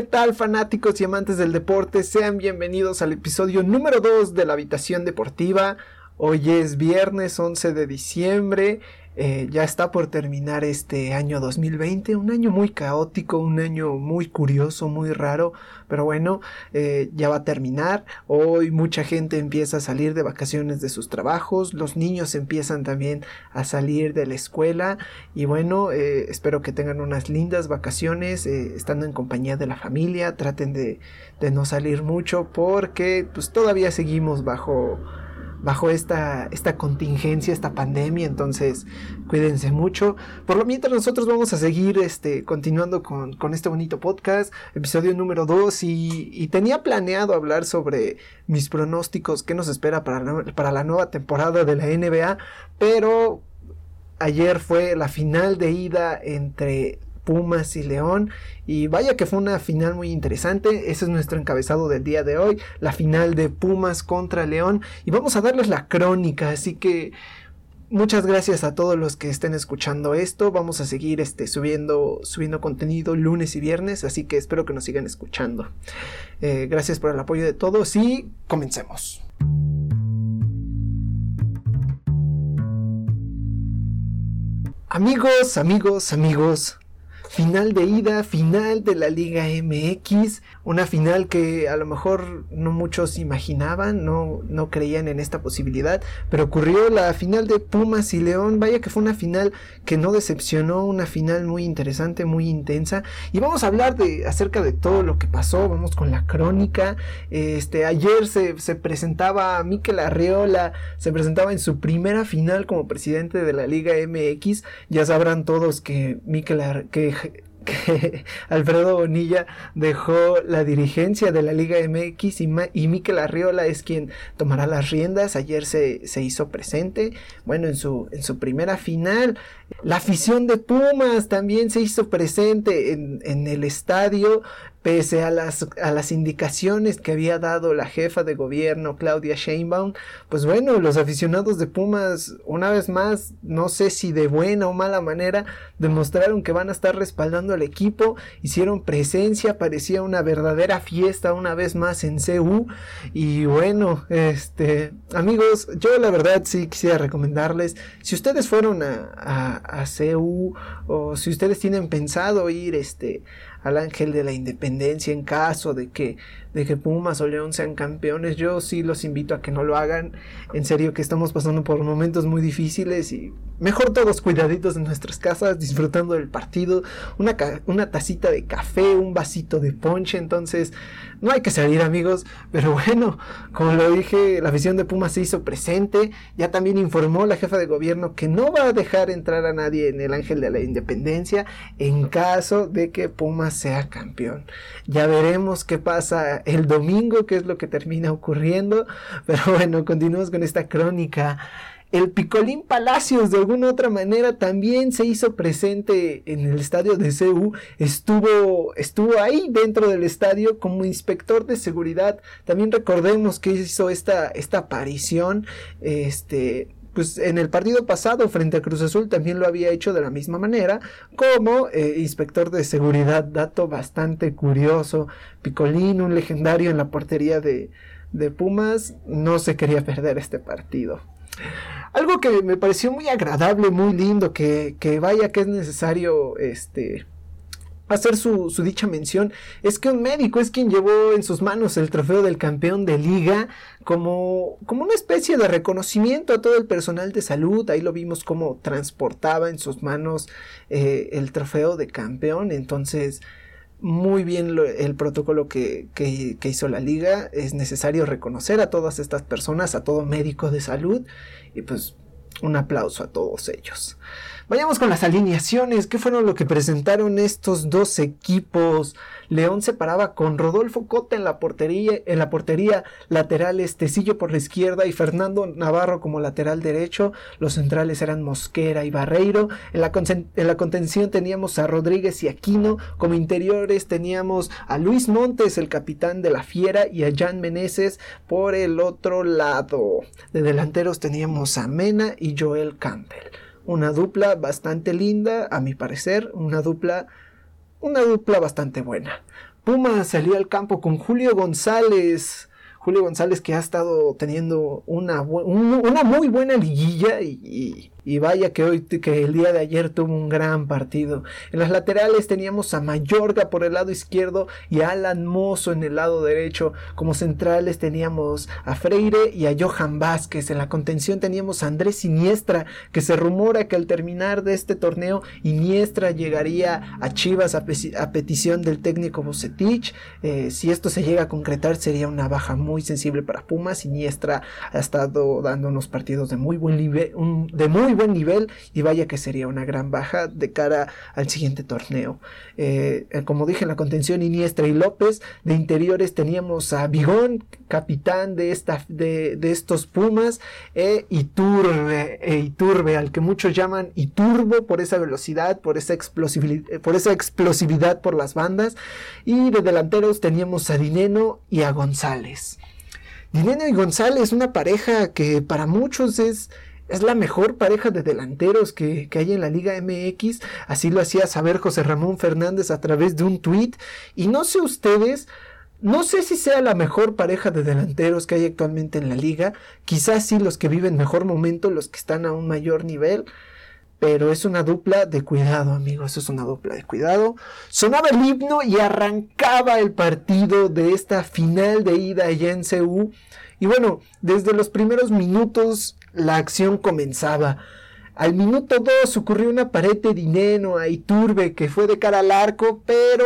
¿Qué tal fanáticos y amantes del deporte? Sean bienvenidos al episodio número 2 de la habitación deportiva. Hoy es viernes 11 de diciembre eh, ya está por terminar este año 2020, un año muy caótico, un año muy curioso, muy raro, pero bueno, eh, ya va a terminar. Hoy mucha gente empieza a salir de vacaciones de sus trabajos, los niños empiezan también a salir de la escuela y bueno, eh, espero que tengan unas lindas vacaciones, estando en compañía de la familia, traten de, de no salir mucho porque pues todavía seguimos bajo bajo esta, esta contingencia, esta pandemia, entonces cuídense mucho. Por lo mientras nosotros vamos a seguir este, continuando con, este bonito podcast, episodio número 2, y, tenía planeado hablar sobre mis pronósticos, qué nos espera para para la nueva temporada de la NBA, pero ayer fue la final de ida entre Pumas y León. Y vaya que fue una final muy interesante. Ese es nuestro encabezado del día de hoy. La final de Pumas contra León. Y vamos a darles la crónica. Así que muchas gracias a todos los que estén escuchando esto. Vamos a seguir este, subiendo, subiendo contenido lunes y viernes. Así que espero que nos sigan escuchando. Eh, gracias por el apoyo de todos y comencemos. Amigos, amigos, amigos, final de ida, final de la Liga MX, una final que a lo mejor no muchos imaginaban, no, no creían en esta posibilidad, pero ocurrió la final de Pumas y León, vaya que fue una final que no decepcionó, una final muy interesante, muy intensa, y vamos a hablar de acerca de todo lo que pasó, vamos con la crónica, este, ayer se, se presentaba Miquel Arreola, se presentaba en su primera final como presidente de la Liga MX, ya sabrán todos que Miquel que que Alfredo Bonilla dejó la dirigencia de la Liga MX y, y Miquel Arriola es quien tomará las riendas. Ayer se, se, hizo presente, bueno, en su, en su primera final. La afición de Pumas también se hizo presente en, en el estadio pese a las, a las indicaciones que había dado la jefa de gobierno Claudia Sheinbaum, pues bueno, los aficionados de Pumas, una vez más, no sé si de buena o mala manera, demostraron que van a estar respaldando al equipo, hicieron presencia, parecía una verdadera fiesta una vez más en CU, y bueno, este, amigos, yo la verdad sí quisiera recomendarles, si ustedes fueron a, a, a CU, o si ustedes tienen pensado ir, este, al ángel de la independencia en caso de que de que Pumas o León sean campeones. Yo sí los invito a que no lo hagan. En serio que estamos pasando por momentos muy difíciles y mejor todos cuidaditos en nuestras casas, disfrutando del partido, una, una tacita de café, un vasito de ponche. Entonces, no hay que salir amigos, pero bueno, como lo dije, la visión de Pumas se hizo presente. Ya también informó la jefa de gobierno que no va a dejar entrar a nadie en el ángel de la independencia en caso de que Pumas sea campeón. Ya veremos qué pasa el domingo, que es lo que termina ocurriendo. Pero bueno, continuamos con esta crónica. El Picolín Palacios de alguna otra manera también se hizo presente en el estadio de CU, estuvo, estuvo ahí dentro del estadio como inspector de seguridad. También recordemos que hizo esta, esta aparición, este, pues en el partido pasado frente a Cruz Azul también lo había hecho de la misma manera como eh, inspector de seguridad, dato bastante curioso. Picolín, un legendario en la portería de, de Pumas, no se quería perder este partido. Algo que me pareció muy agradable, muy lindo, que, que vaya que es necesario este hacer su, su, dicha mención es que un médico es quien llevó en sus manos el trofeo del campeón de liga como, como una especie de reconocimiento a todo el personal de salud. Ahí lo vimos como transportaba en sus manos eh, el trofeo de campeón. Entonces, muy bien el protocolo que, que, que hizo la liga. Es necesario reconocer a todas estas personas, a todo médico de salud. Y pues un aplauso a todos ellos. Vayamos con las alineaciones. ¿Qué fueron lo que presentaron estos dos equipos? León se paraba con Rodolfo Cota en la portería, en la portería lateral, Estecillo por la izquierda y Fernando Navarro como lateral derecho. Los centrales eran Mosquera y Barreiro. En la, en la contención teníamos a Rodríguez y Aquino. Como interiores teníamos a Luis Montes, el capitán de la Fiera, y a Jan Meneses por el otro lado. De delanteros teníamos a Mena y Joel Campbell una dupla bastante linda, a mi parecer, una dupla una dupla bastante buena. Puma salió al campo con Julio González. Julio González que ha estado teniendo una, una muy buena liguilla y, y vaya que hoy, que el día de ayer tuvo un gran partido. En las laterales teníamos a Mayorga por el lado izquierdo y a Alan Mozo en el lado derecho. Como centrales teníamos a Freire y a Johan Vázquez. En la contención teníamos a Andrés Siniestra, que se rumora que al terminar de este torneo, Iniestra llegaría a Chivas a, petición del técnico Bocetich. Eh, si esto se llega a concretar, sería una baja muy sensible para Pumas. Iniestra ha estado dando unos partidos de muy buen nivel, buen nivel y vaya que sería una gran baja de cara al siguiente torneo. Eh, eh, como dije en la contención Iniestra y López, de interiores teníamos a Bigón, capitán de, esta, de, estos Pumas, e e Iturbe, al que muchos llaman Iturbo por esa velocidad, por esa, explosividad, por esa explosividad por las bandas, y de delanteros teníamos a Dineno y a González. Dineno y González, una pareja que para muchos es es la mejor pareja de delanteros que, hay en la Liga MX. Así lo hacía saber José Ramón Fernández a través de un tuit. Y no sé ustedes, no sé si sea la mejor pareja de delanteros que hay actualmente en la liga. Quizás sí los que viven mejor momento, los que están a un mayor nivel. Pero es una dupla de cuidado, amigos. Es una dupla de cuidado. Sonaba el himno y arrancaba el partido de esta final de ida allá en CU. Y bueno, desde los primeros minutos la acción comenzaba. Al minuto 2 ocurrió una pared de dinero a Iturbe que fue de cara al arco, pero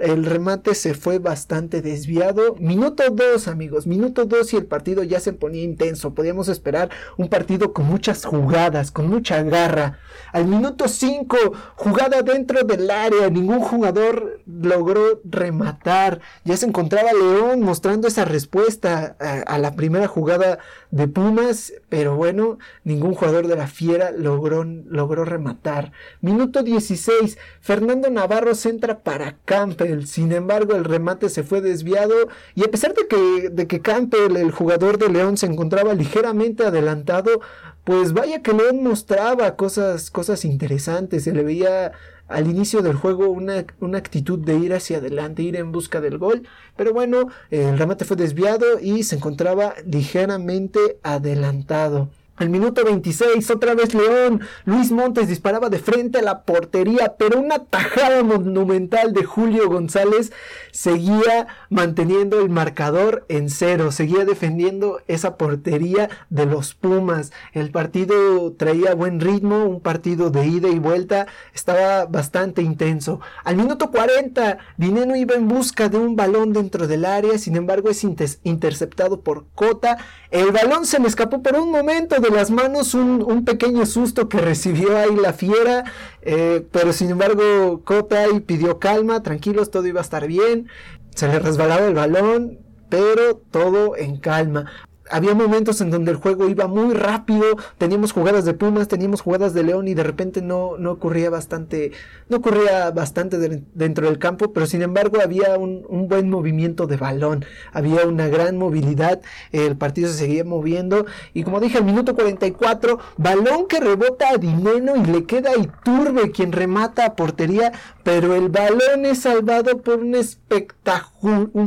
el remate se fue bastante desviado. Minuto 2, amigos, minuto 2 y el partido ya se ponía intenso. Podíamos esperar un partido con muchas jugadas, con mucha garra. Al minuto 5, jugada dentro del área, ningún jugador logró rematar. Ya se encontraba León mostrando esa respuesta a, la primera jugada de Pumas, pero bueno, ningún jugador de la Fiera logró, rematar. Minuto 16, Fernando Navarro centra para Campbell, sin embargo el remate se fue desviado y a pesar de que, de que Campbell, el jugador de León, se encontraba ligeramente adelantado, pues vaya que León mostraba cosas, cosas interesantes, se le veía al inicio del juego una, una, actitud de ir hacia adelante, ir en busca del gol, pero bueno, el remate fue desviado y se encontraba ligeramente adelantado. Al minuto 26, otra vez León. Luis Montes disparaba de frente a la portería, pero una tajada monumental de Julio González seguía manteniendo el marcador en cero, seguía defendiendo esa portería de los Pumas. El partido traía buen ritmo, un partido de ida y vuelta, estaba bastante intenso. Al minuto 40, Dineno iba en busca de un balón dentro del área, sin embargo es interceptado por Cota. El balón se le escapó por un momento de las manos un, pequeño susto que recibió ahí la fiera, eh, pero sin embargo Kotay pidió calma, tranquilos, todo iba a estar bien, se le resbalaba el balón, pero todo en calma había momentos en donde el juego iba muy rápido, teníamos jugadas de Pumas, teníamos jugadas de León y de repente no, no ocurría bastante, no ocurría bastante dentro del campo, pero sin embargo había un, un, buen movimiento de balón, había una gran movilidad, el partido se seguía moviendo y como dije al minuto 44, balón que rebota a Dineno y le queda a Iturbe quien remata a portería, pero el balón es salvado por un,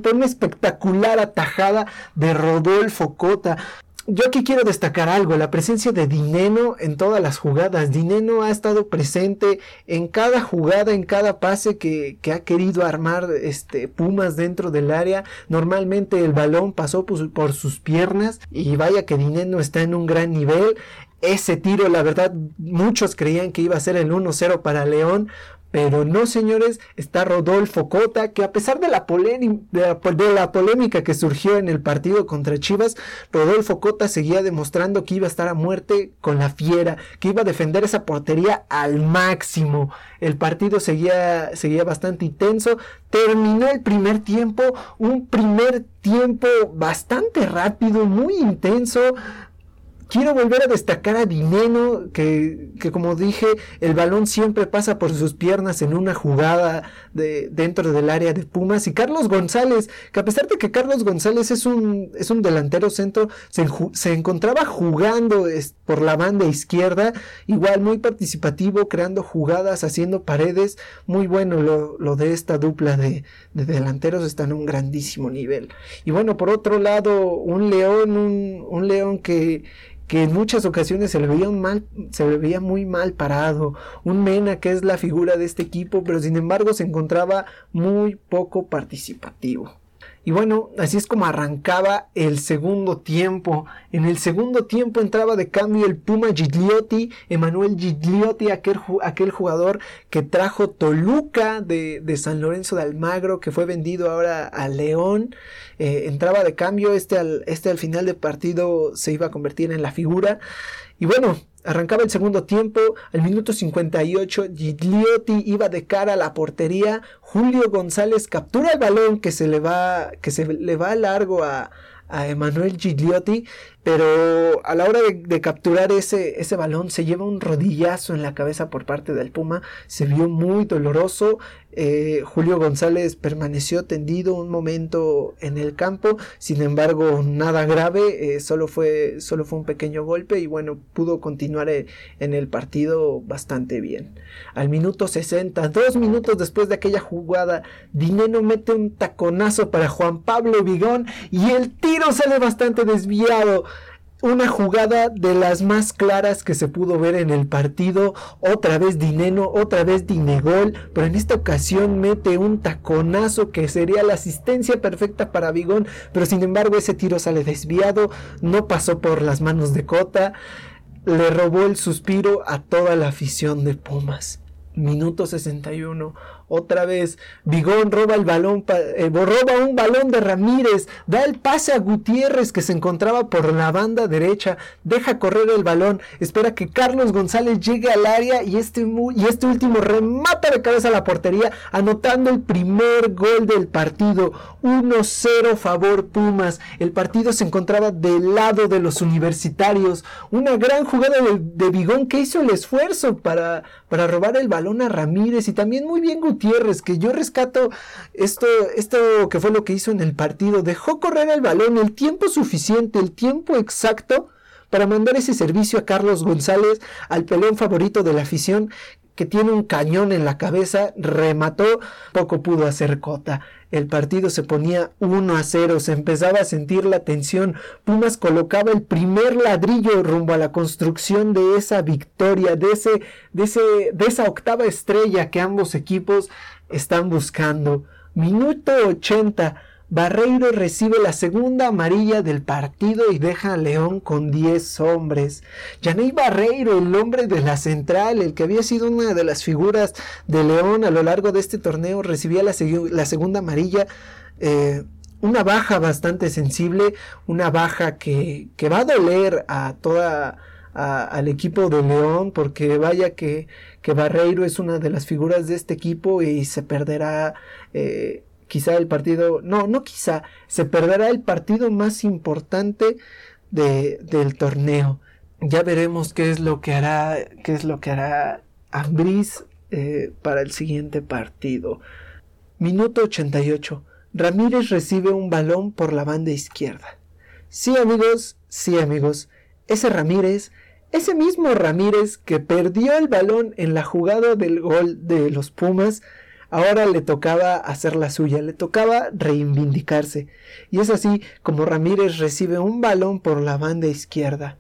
por una espectacular atajada de Rodolfo Yo aquí quiero destacar algo, la presencia de Dineno en todas las jugadas. Dineno ha estado presente en cada jugada, en cada pase que, ha querido armar este, Pumas dentro del área. Normalmente el balón pasó por sus piernas y vaya que Dineno está en un gran nivel. Ese tiro, la verdad, muchos creían que iba a ser el 1-0 para León. Pero no, señores, está Rodolfo Cota, que a pesar de la, polémica que surgió en el partido contra Chivas, Rodolfo Cota seguía demostrando que iba a estar a muerte con la fiera, que iba a defender esa portería al máximo. El partido seguía, seguía bastante intenso. Terminó el primer tiempo, un primer tiempo bastante rápido, muy intenso quiero volver a destacar a Dineno, que, que, como dije, el balón siempre pasa por sus piernas en una jugada de, dentro del área de Pumas. Y Carlos González, que a pesar de que Carlos González es un, es un delantero centro, se, se encontraba jugando por la banda izquierda, igual muy participativo, creando jugadas, haciendo paredes. Muy bueno lo, lo de esta dupla de, de, delanteros, está en un grandísimo nivel. Y bueno, por otro lado, un León, un, un León que que en muchas ocasiones se le veía mal, se le veía muy mal parado, un Mena que es la figura de este equipo, pero sin embargo se encontraba muy poco participativo. Y bueno, así es como arrancaba el segundo tiempo. En el segundo tiempo entraba de cambio el Puma Gigliotti, Emanuel Gigliotti, aquel, aquel jugador que trajo Toluca de, San Lorenzo de Almagro, que fue vendido ahora a León. Eh, entraba de cambio, este al, este al final del partido se iba a convertir en la figura. Y bueno, Arrancaba el segundo tiempo, al minuto 58, Gigliotti iba de cara a la portería, Julio González captura el balón que se le va, que se le va largo a, a Emanuel Gigliotti, pero a la hora de, capturar ese, ese, balón se lleva un rodillazo en la cabeza por parte del Puma, se vio muy doloroso, eh, Julio González permaneció tendido un momento en el campo, sin embargo nada grave, eh, solo, fue, solo fue un pequeño golpe y bueno, pudo continuar eh, en el partido bastante bien. Al minuto 60, dos minutos después de aquella jugada, Dineno mete un taconazo para Juan Pablo Vigón y el tiro sale bastante desviado una jugada de las más claras que se pudo ver en el partido. Otra vez Dineno, otra vez Dinegol, pero en esta ocasión mete un taconazo que sería la asistencia perfecta para Vigón, pero sin embargo ese tiro sale desviado, no pasó por las manos de Cota, le robó el suspiro a toda la afición de Pumas. Minuto 61. Otra vez, Vigón roba el balón, eh, roba un balón de Ramírez, da el pase a Gutiérrez que se encontraba por la banda derecha, deja correr el balón, espera que Carlos González llegue al área y este, y este último remata de cabeza a la portería, anotando el primer gol del partido. 1-0 favor Pumas. El partido se encontraba del lado de los universitarios. Una gran jugada de, de Vigón que hizo el esfuerzo para, para robar el balón a Ramírez y también muy bien Gutiérrez que yo rescato esto, esto que fue lo que hizo en el partido. Dejó correr el balón el tiempo suficiente, el tiempo exacto para mandar ese servicio a Carlos González, al peleón favorito de la afición, que tiene un cañón en la cabeza, remató, poco pudo hacer Cota. El partido se ponía 1 a 0, se empezaba a sentir la tensión. Pumas colocaba el primer ladrillo rumbo a la construcción de esa victoria, de, ese, de, ese, de esa octava estrella que ambos equipos están buscando. Minuto 80. Barreiro recibe la segunda amarilla del partido y deja a León con 10 hombres. Yaney Barreiro, el hombre de la central, el que había sido una de las figuras de León a lo largo de este torneo, recibía la, segunda amarilla. Eh, una baja bastante sensible, una baja que, va a doler a toda al equipo de León, porque vaya que, que Barreiro es una de las figuras de este equipo y se perderá eh, quizá el partido, no, no quizá, se perderá el partido más importante de, del torneo. Ya veremos qué es lo que hará, qué es lo que hará Ambris eh, para el siguiente partido. Minuto 88. Ramírez recibe un balón por la banda izquierda. Sí amigos, sí amigos, ese Ramírez, ese mismo Ramírez que perdió el balón en la jugada del gol de los Pumas, Ahora le tocaba hacer la suya, le tocaba reivindicarse. Y es así como Ramírez recibe un balón por la banda izquierda.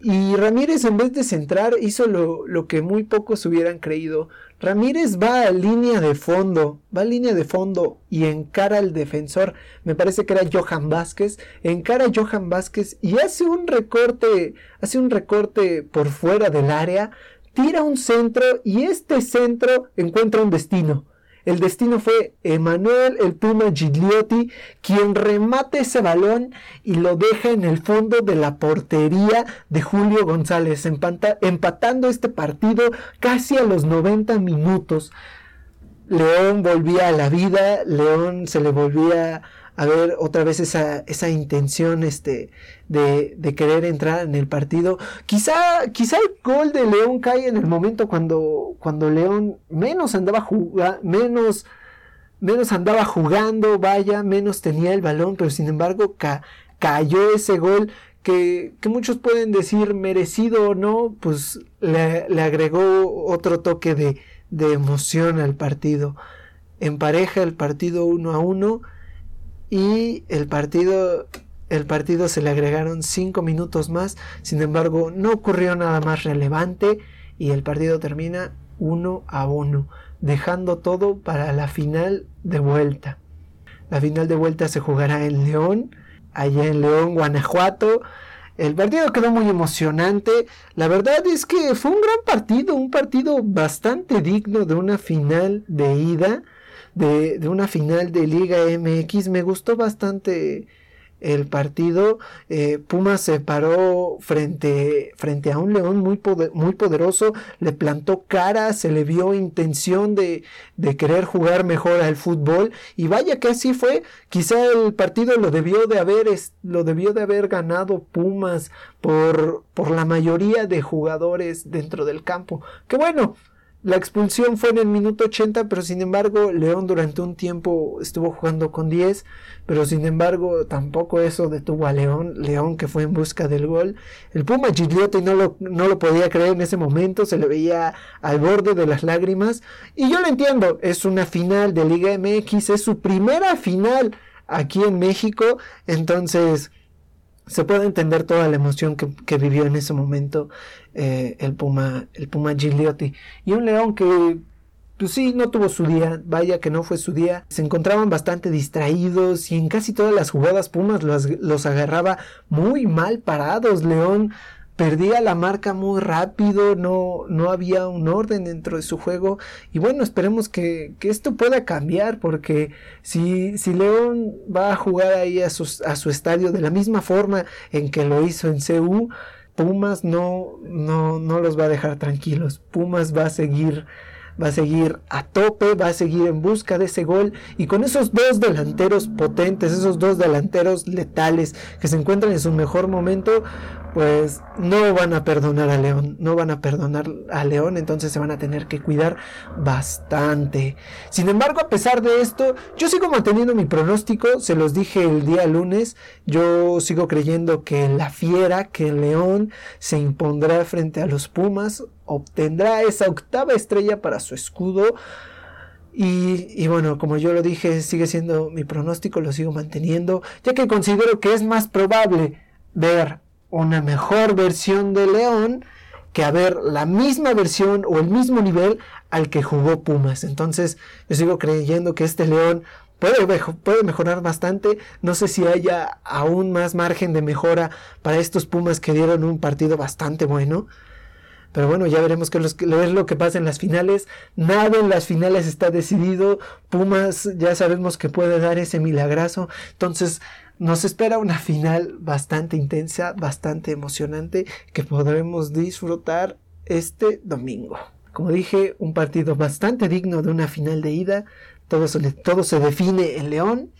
Y Ramírez en vez de centrar hizo lo, lo, que muy pocos hubieran creído. Ramírez va a línea de fondo, va a línea de fondo y encara al defensor. Me parece que era Johan Vázquez. Encara a Johan Vázquez y hace un recorte, hace un recorte por fuera del área, tira un centro y este centro encuentra un destino. El destino fue Emanuel el Puma Gigliotti, quien remate ese balón y lo deja en el fondo de la portería de Julio González, empatando este partido casi a los 90 minutos. León volvía a la vida, León se le volvía a ver otra vez esa, esa intención este, de, de, querer entrar en el partido. Quizá, quizá el gol de León cae en el momento cuando, cuando León menos andaba jugando, menos, menos andaba jugando, vaya, menos tenía el balón, pero sin embargo cayó ese gol que, que, muchos pueden decir merecido o no, pues le, le agregó otro toque de, de emoción al partido. Empareja el partido uno a uno y el partido el partido se le agregaron cinco minutos más, sin embargo no ocurrió nada más relevante y el partido termina uno a uno, dejando todo para la final de vuelta. La final de vuelta se jugará en León, allá en León, Guanajuato. El partido quedó muy emocionante. La verdad es que fue un gran partido, un partido bastante digno de una final de ida de, una final de Liga MX. Me gustó bastante el partido. Eh, Pumas se paró frente, frente a un León muy, muy poderoso, le plantó cara, se le vio intención de, de, querer jugar mejor al fútbol y vaya que así fue. Quizá el partido lo debió de haber, lo debió de haber ganado Pumas por, por la mayoría de jugadores dentro del campo. Que bueno, la expulsión fue en el minuto 80, pero sin embargo León durante un tiempo estuvo jugando con 10, pero sin embargo tampoco eso detuvo a León, León que fue en busca del gol. El Puma Gigliotti no lo, no lo podía creer en ese momento, se le veía al borde de las lágrimas, y yo lo entiendo, es una final de Liga MX, es su primera final aquí en México, entonces se puede entender toda la emoción que, vivió en ese momento eh, el Puma, el Puma Gigliotti. Y un León que, pues sí, no tuvo su día, vaya que no fue su día. Se encontraban bastante distraídos y en casi todas las jugadas Pumas los, los agarraba muy mal parados. León perdía la marca muy rápido, no, no había un orden dentro de su juego. Y bueno, esperemos que, que esto pueda cambiar, porque si, si León va a jugar ahí a, a su estadio de la misma forma en que lo hizo en CU, Pumas no, no, no los va a dejar tranquilos. Pumas va a seguir va a seguir a tope, va a seguir en busca de ese gol y con esos dos delanteros potentes, esos dos delanteros letales que se encuentran en su mejor momento, pues no van a perdonar a León, no van a perdonar a León, entonces se van a tener que cuidar bastante. Sin embargo, a pesar de esto, yo sigo manteniendo mi pronóstico, se los dije el día lunes, yo sigo creyendo que la fiera, que León se impondrá frente a los Pumas, obtendrá esa octava estrella para su escudo. Y, y, bueno, como yo lo dije, sigue siendo mi pronóstico, lo sigo manteniendo, ya que considero que es más probable ver una mejor versión de León que a ver la misma versión o el mismo nivel al que jugó Pumas. Entonces yo sigo creyendo que este León puede, puede mejorar bastante. No sé si haya aún más margen de mejora para estos Pumas que dieron un partido bastante bueno. Pero bueno, ya veremos qué es lo que pasa en las finales. Nada en las finales está decidido. Pumas ya sabemos que puede dar ese milagrazo. Entonces nos espera una final bastante intensa, bastante emocionante que podremos disfrutar este domingo. Como dije, un partido bastante digno de una final de ida. Todo se, todo se define en León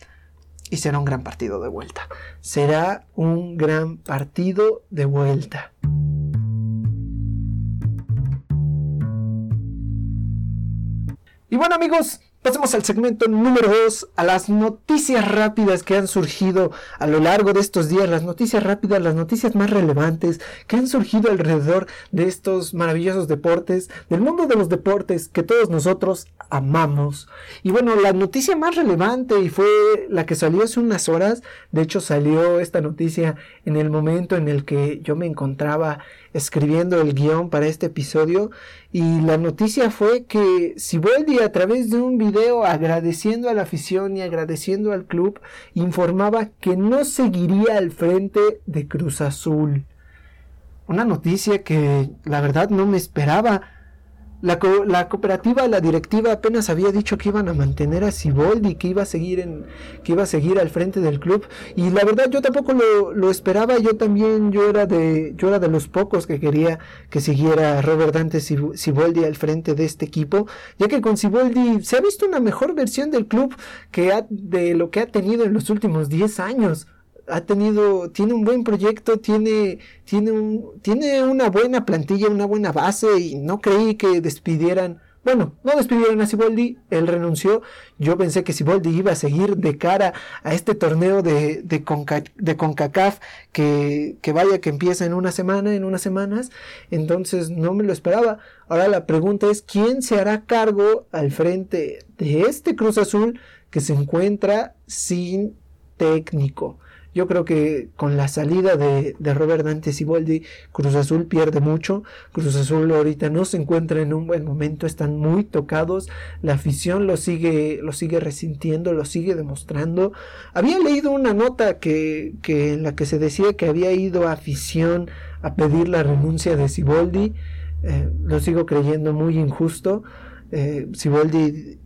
y será un gran partido de vuelta. Será un gran partido de vuelta. Y bueno amigos, Pasemos al segmento número 2, a las noticias rápidas que han surgido a lo largo de estos días, las noticias rápidas, las noticias más relevantes que han surgido alrededor de estos maravillosos deportes, del mundo de los deportes que todos nosotros amamos. Y bueno, la noticia más relevante y fue la que salió hace unas horas, de hecho salió esta noticia en el momento en el que yo me encontraba escribiendo el guion para este episodio y la noticia fue que Siboldi a través de un video agradeciendo a la afición y agradeciendo al club informaba que no seguiría al frente de Cruz Azul. Una noticia que la verdad no me esperaba. La, la, cooperativa, la directiva apenas había dicho que iban a mantener a Siboldi, que iba a seguir en, que iba a seguir al frente del club. Y la verdad yo tampoco lo, lo, esperaba. Yo también, yo era de, yo era de los pocos que quería que siguiera Robert Dante Siboldi al frente de este equipo, ya que con Siboldi se ha visto una mejor versión del club que ha, de lo que ha tenido en los últimos 10 años ha tenido, tiene un buen proyecto, tiene, tiene, un, tiene una buena plantilla, una buena base y no creí que despidieran, bueno, no despidieron a Siboldi, él renunció, yo pensé que Siboldi iba a seguir de cara a este torneo de, de, CONCACAF que, que vaya que empieza en una semana, en unas semanas, entonces no me lo esperaba. Ahora la pregunta es, ¿quién se hará cargo al frente de este Cruz Azul que se encuentra sin técnico? Yo creo que con la salida de, Robert Dante Siboldi, Cruz Azul pierde mucho. Cruz Azul ahorita no se encuentra en un buen momento, están muy tocados. La afición lo sigue, lo sigue resintiendo, lo sigue demostrando. Había leído una nota que, que en la que se decía que había ido afición a pedir la renuncia de Siboldi. Eh, lo sigo creyendo muy injusto. Eh, Siboldi,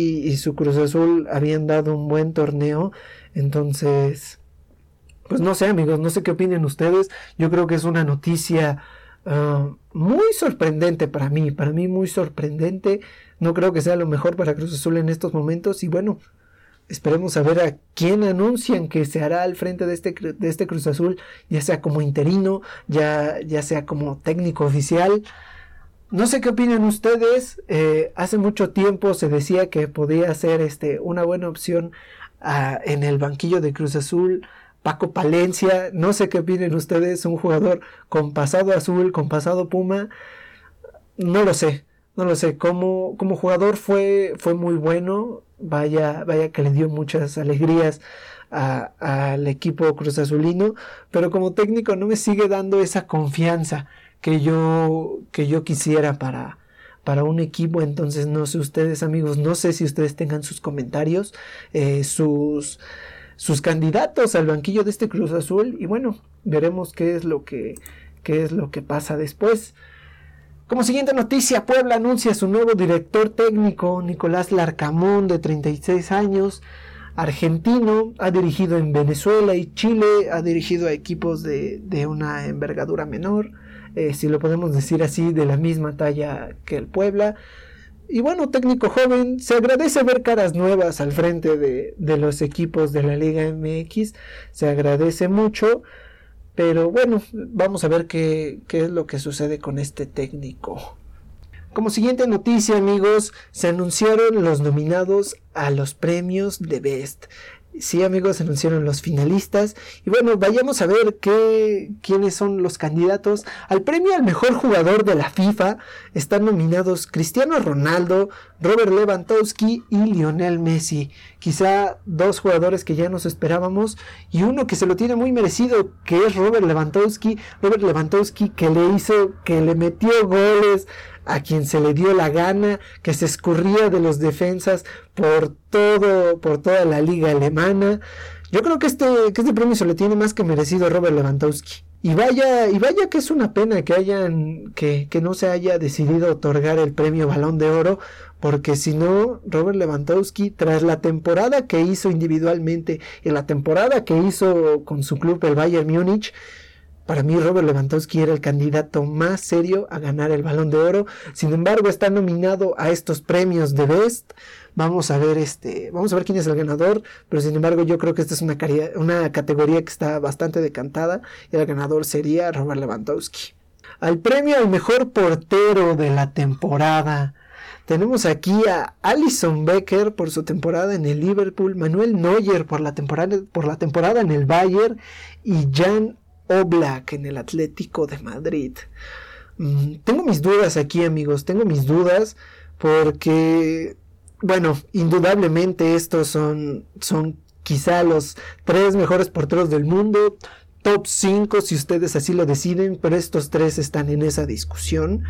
y su Cruz Azul habían dado un buen torneo. Entonces, pues no sé amigos, no sé qué opinen ustedes. Yo creo que es una noticia ah, muy sorprendente para mí, para mí muy sorprendente. No creo que sea lo mejor para Cruz Azul en estos momentos y bueno, esperemos a ver a quién anuncian que se hará al frente de este, de este Cruz Azul, ya sea como interino, ya, ya sea como técnico oficial. No sé qué opinan ustedes. Eh, hace mucho tiempo se decía que podía ser este, una buena opción ah, en el banquillo de Cruz Azul Paco Palencia, no sé qué opinen ustedes, un jugador con pasado azul, con pasado puma, no lo sé, no lo sé, como, como jugador fue, fue muy bueno, vaya, vaya que le dio muchas alegrías al equipo Cruz Azulino, pero como técnico no me sigue dando esa confianza que yo, que yo quisiera para, para un equipo. Entonces, no sé ustedes, amigos, no sé si ustedes tengan sus comentarios, eh, sus sus candidatos al banquillo de este Cruz Azul y bueno, veremos qué es lo que, qué es lo que pasa después. Como siguiente noticia, Puebla anuncia su nuevo director técnico, Nicolás Larcamón, de 36 años, argentino, ha dirigido en Venezuela y Chile, ha dirigido a equipos de, de una envergadura menor, eh, si lo podemos decir así, de la misma talla que el Puebla. Y bueno, técnico joven, se agradece ver caras nuevas al frente de, los equipos de la Liga MX, se agradece mucho, pero bueno, vamos a ver qué, qué es lo que sucede con este técnico. Como siguiente noticia, amigos, se anunciaron los nominados a los premios de Best. Sí, amigos, anunciaron los finalistas. Y bueno, vayamos a ver qué, quiénes son los candidatos. Al premio al mejor jugador de la FIFA están nominados Cristiano Ronaldo, Robert Lewandowski y Lionel Messi. Quizá dos jugadores que ya nos esperábamos y uno que se lo tiene muy merecido, que es Robert Lewandowski. Robert Lewandowski que le hizo, que le metió goles a quien se le dio la gana, que se escurría de los defensas por todo, por toda la liga alemana. Yo creo que este, que este premio se lo tiene más que merecido Robert Lewandowski. Y vaya, y vaya que es una pena que hayan, que, que no se haya decidido otorgar el premio Balón de Oro, porque si no, Robert Lewandowski, tras la temporada que hizo individualmente y la temporada que hizo con su club, el Bayern Múnich, para mí Robert Lewandowski era el candidato más serio a ganar el Balón de Oro. Sin embargo, está nominado a estos premios de Best. Vamos a ver este, vamos a ver quién es el ganador, pero sin embargo yo creo que esta es una, una categoría que está bastante decantada y el ganador sería Robert Lewandowski. Al premio al mejor portero de la temporada. Tenemos aquí a Alison Becker por su temporada en el Liverpool, Manuel Neuer por la temporada, por la temporada en el Bayern y Jan Oblak en el Atlético de Madrid. Mm, tengo mis dudas aquí, amigos, tengo mis dudas porque, bueno, indudablemente estos son, son quizá los tres mejores porteros del mundo, top 5 si ustedes así lo deciden, pero estos tres están en esa discusión.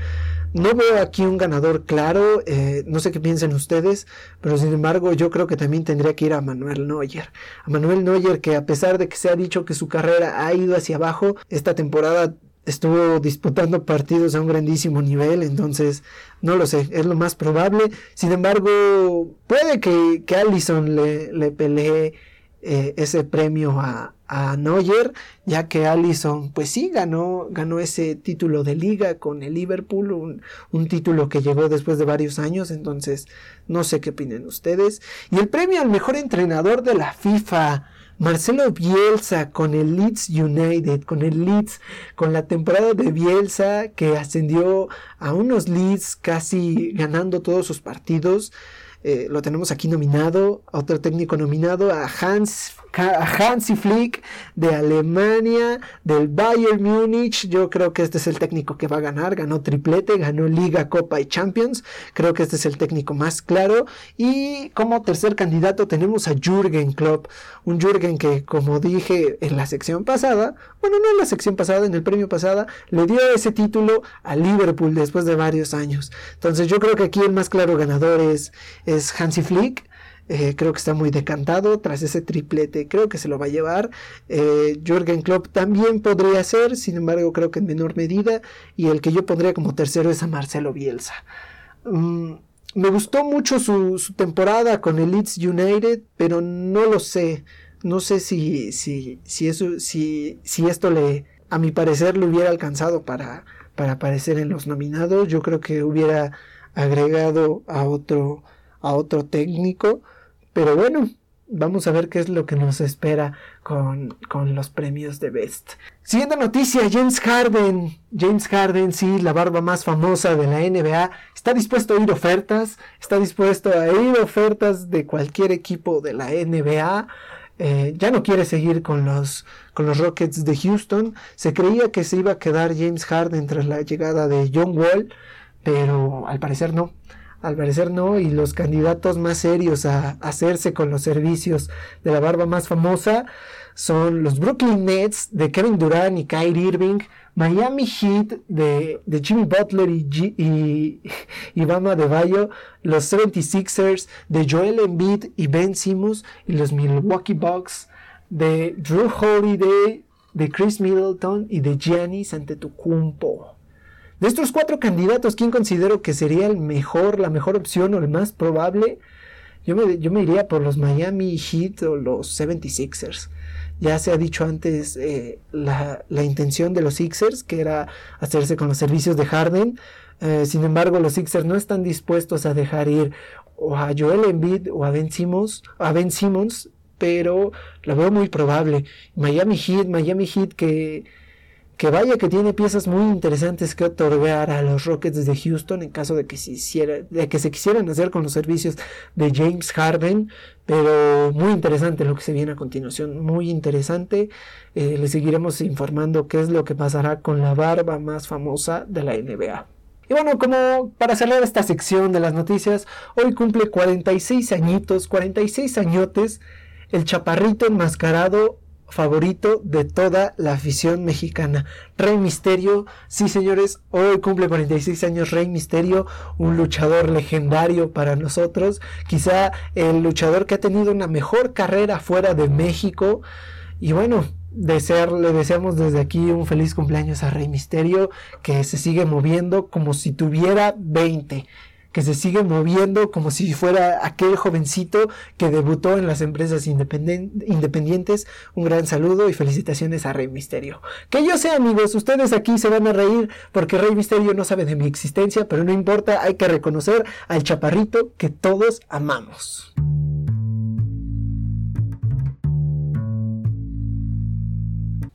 No veo aquí un ganador claro, eh, no sé qué piensen ustedes, pero sin embargo yo creo que también tendría que ir a Manuel Neuer. A Manuel Neuer que a pesar de que se ha dicho que su carrera ha ido hacia abajo, esta temporada estuvo disputando partidos a un grandísimo nivel, entonces no lo sé, es lo más probable. Sin embargo, puede que, que Allison le, le pelee eh, ese premio a, a Neuer, ya que Allison, pues sí, ganó, ganó ese título de liga con el Liverpool, un, un, título que llegó después de varios años, entonces no sé qué opinen ustedes. Y el premio al mejor entrenador de la FIFA, Marcelo Bielsa con el Leeds United, con el Leeds, con la temporada de Bielsa que ascendió a unos Leeds casi ganando todos sus partidos. Eh, lo tenemos aquí nominado, otro técnico nominado, a Hans Hansi Flick de Alemania, del Bayern Múnich. Yo creo que este es el técnico que va a ganar. Ganó triplete, ganó Liga, Copa y Champions. Creo que este es el técnico más claro. Y como tercer candidato tenemos a Jürgen Klopp. Un Jürgen que, como dije en la sección pasada, bueno, no en la sección pasada, en el premio pasada, le dio ese título a Liverpool después de varios años. Entonces yo creo que aquí el más claro ganador es, es Hansi Flick. Eh, creo que está muy decantado tras ese triplete. Creo que se lo va a llevar. Eh, Jürgen Klopp también podría ser, sin embargo, creo que en menor medida. Y el que yo pondría como tercero es a Marcelo Bielsa. Mm, me gustó mucho su, temporada con el Leeds United, pero no lo sé. No sé si, si, si, eso, si, si esto le, a mi parecer, le hubiera alcanzado para, para aparecer en los nominados. Yo creo que hubiera agregado a otro, a otro técnico. Pero bueno, vamos a ver qué es lo que nos espera con, los premios de Best. Siguiente noticia, James Harden. James Harden, sí, la barba más famosa de la NBA, está dispuesto a ir ofertas, está dispuesto a ir ofertas de cualquier equipo de la NBA. Eh, ya no quiere seguir con los, con los Rockets de Houston. Se creía que se iba a quedar James Harden tras la llegada de John Wall, pero al parecer no al parecer no, y los candidatos más serios a hacerse con los servicios de la barba más famosa son los Brooklyn Nets de Kevin Durant y Kyrie Irving, Miami Heat de, Jimmy Butler y, G, y, Bama de Bayo, los 76ers de Joel Embiid y Ben Simmons y los Milwaukee Bucks de Drew Holiday, de Chris Middleton y de Giannis Antetokounmpo. De estos cuatro candidatos, ¿quién considero que sería el mejor, la mejor opción o el más probable? Yo me, iría por los Miami Heat o los 76ers. Ya se ha dicho antes eh, la, intención de los Sixers, que era hacerse con los servicios de Harden. Eh, sin embargo, los Sixers no están dispuestos a dejar ir o a Joel Embiid o a Ben Simmons, a Ben Simmons pero lo veo muy probable. Miami Heat, Miami Heat que que vaya que tiene piezas muy interesantes que otorgar a los Rockets de Houston en caso de que se, hiciera, de que se quisieran hacer con los servicios de James Harden, pero muy interesante lo que se viene a continuación, muy interesante. Eh, le seguiremos informando qué es lo que pasará con la barba más famosa de la NBA. Y bueno, como para cerrar esta sección de las noticias, hoy cumple 46 añitos, 46 añotes, el chaparrito enmascarado favorito de toda la afición mexicana. Rey Misterio, sí señores, hoy cumple 46 años Rey Misterio, un luchador legendario para nosotros, quizá el luchador que ha tenido una mejor carrera fuera de México. Y bueno, desear, le deseamos desde aquí un feliz cumpleaños a Rey Misterio, que se sigue moviendo como si tuviera 20 que se sigue moviendo como si fuera aquel jovencito que debutó en las empresas independientes. Un gran saludo y felicitaciones a Rey Misterio. Que yo sé amigos, ustedes aquí se van a reír porque Rey Misterio no sabe de mi existencia, pero no importa, hay que reconocer al chaparrito que todos amamos.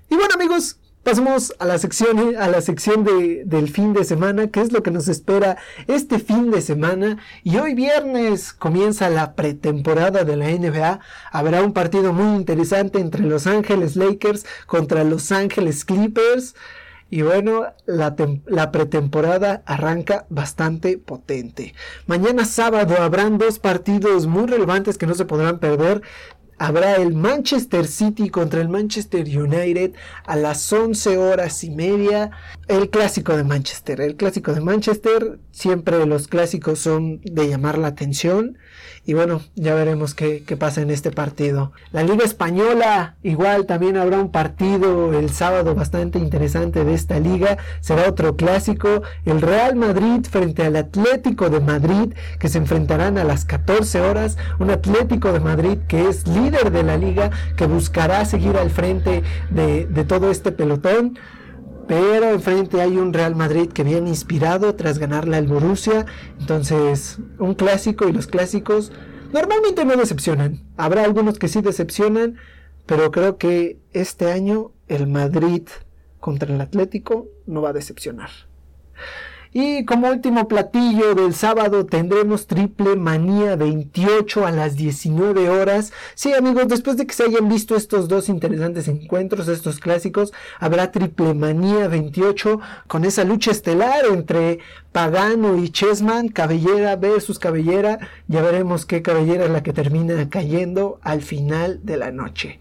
Y bueno amigos, Pasemos a la sección, a la sección de, del fin de semana, que es lo que nos espera este fin de semana. Y hoy viernes comienza la pretemporada de la NBA. Habrá un partido muy interesante entre Los Ángeles Lakers contra Los Ángeles Clippers. Y bueno, la, la, pretemporada arranca bastante potente. Mañana sábado habrán dos partidos muy relevantes que no se podrán perder habrá el Manchester City contra el Manchester United a las 11 horas y media. El clásico de Manchester. El clásico de Manchester. Siempre los clásicos son de llamar la atención. Y bueno, ya veremos qué, pasa en este partido. La Liga Española, igual también habrá un partido el sábado bastante interesante de esta liga. Será otro clásico. El Real Madrid frente al Atlético de Madrid, que se enfrentarán a las 14 horas. Un Atlético de Madrid que es líder de la liga, que buscará seguir al frente de, de todo este pelotón pero enfrente hay un Real Madrid que viene inspirado tras ganarle al Borussia. Entonces, un clásico y los clásicos normalmente no decepcionan. Habrá algunos que sí decepcionan, pero creo que este año el Madrid contra el Atlético no va a decepcionar. Y como último platillo del sábado tendremos Triple Manía 28 a las 19 horas. Sí amigos, después de que se hayan visto estos dos interesantes encuentros, estos clásicos, habrá Triple Manía 28 con esa lucha estelar entre Pagano y Chessman, cabellera versus cabellera. Ya veremos qué cabellera es la que termina cayendo al final de la noche.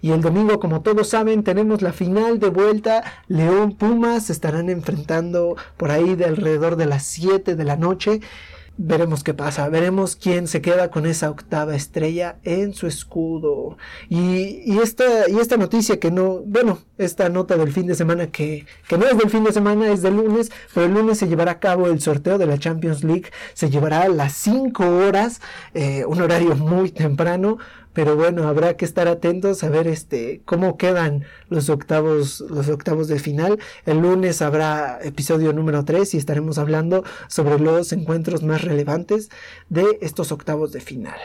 Y el domingo, como todos saben, tenemos la final de vuelta. León Pumas estarán enfrentando por ahí de alrededor de las 7 de la noche. Veremos qué pasa, veremos quién se queda con esa octava estrella en su escudo. Y, esta, y esta noticia que no, bueno, esta nota del fin de semana que, que no es del fin de semana, es del lunes, pero el lunes se llevará a cabo el sorteo de la Champions League, se llevará a las 5 horas, eh, un horario muy temprano, pero bueno, habrá que estar atentos a ver este cómo quedan los octavos, los octavos de final. El lunes habrá episodio número 3 y estaremos hablando sobre los encuentros más relevantes de estos octavos de final.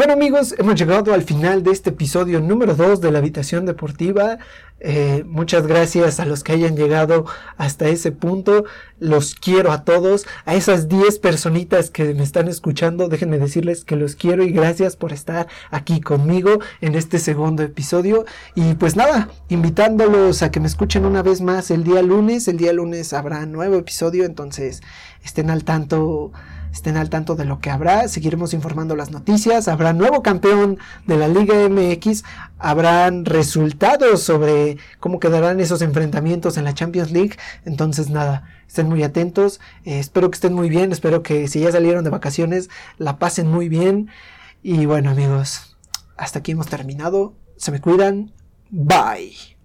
Bueno amigos, hemos llegado al final de este episodio número 2 de la habitación deportiva. Eh, muchas gracias a los que hayan llegado hasta ese punto. Los quiero a todos. A esas 10 personitas que me están escuchando, déjenme decirles que los quiero y gracias por estar aquí conmigo en este segundo episodio. Y pues nada, invitándolos a que me escuchen una vez más el día lunes. El día lunes habrá nuevo episodio, entonces estén al tanto estén al tanto de lo que habrá, seguiremos informando las noticias, habrá nuevo campeón de la Liga MX, habrán resultados sobre cómo quedarán esos enfrentamientos en la Champions League, entonces nada, estén muy atentos, eh, espero que estén muy bien, espero que si ya salieron de vacaciones la pasen muy bien. Y bueno amigos, hasta aquí hemos terminado, se me cuidan, bye.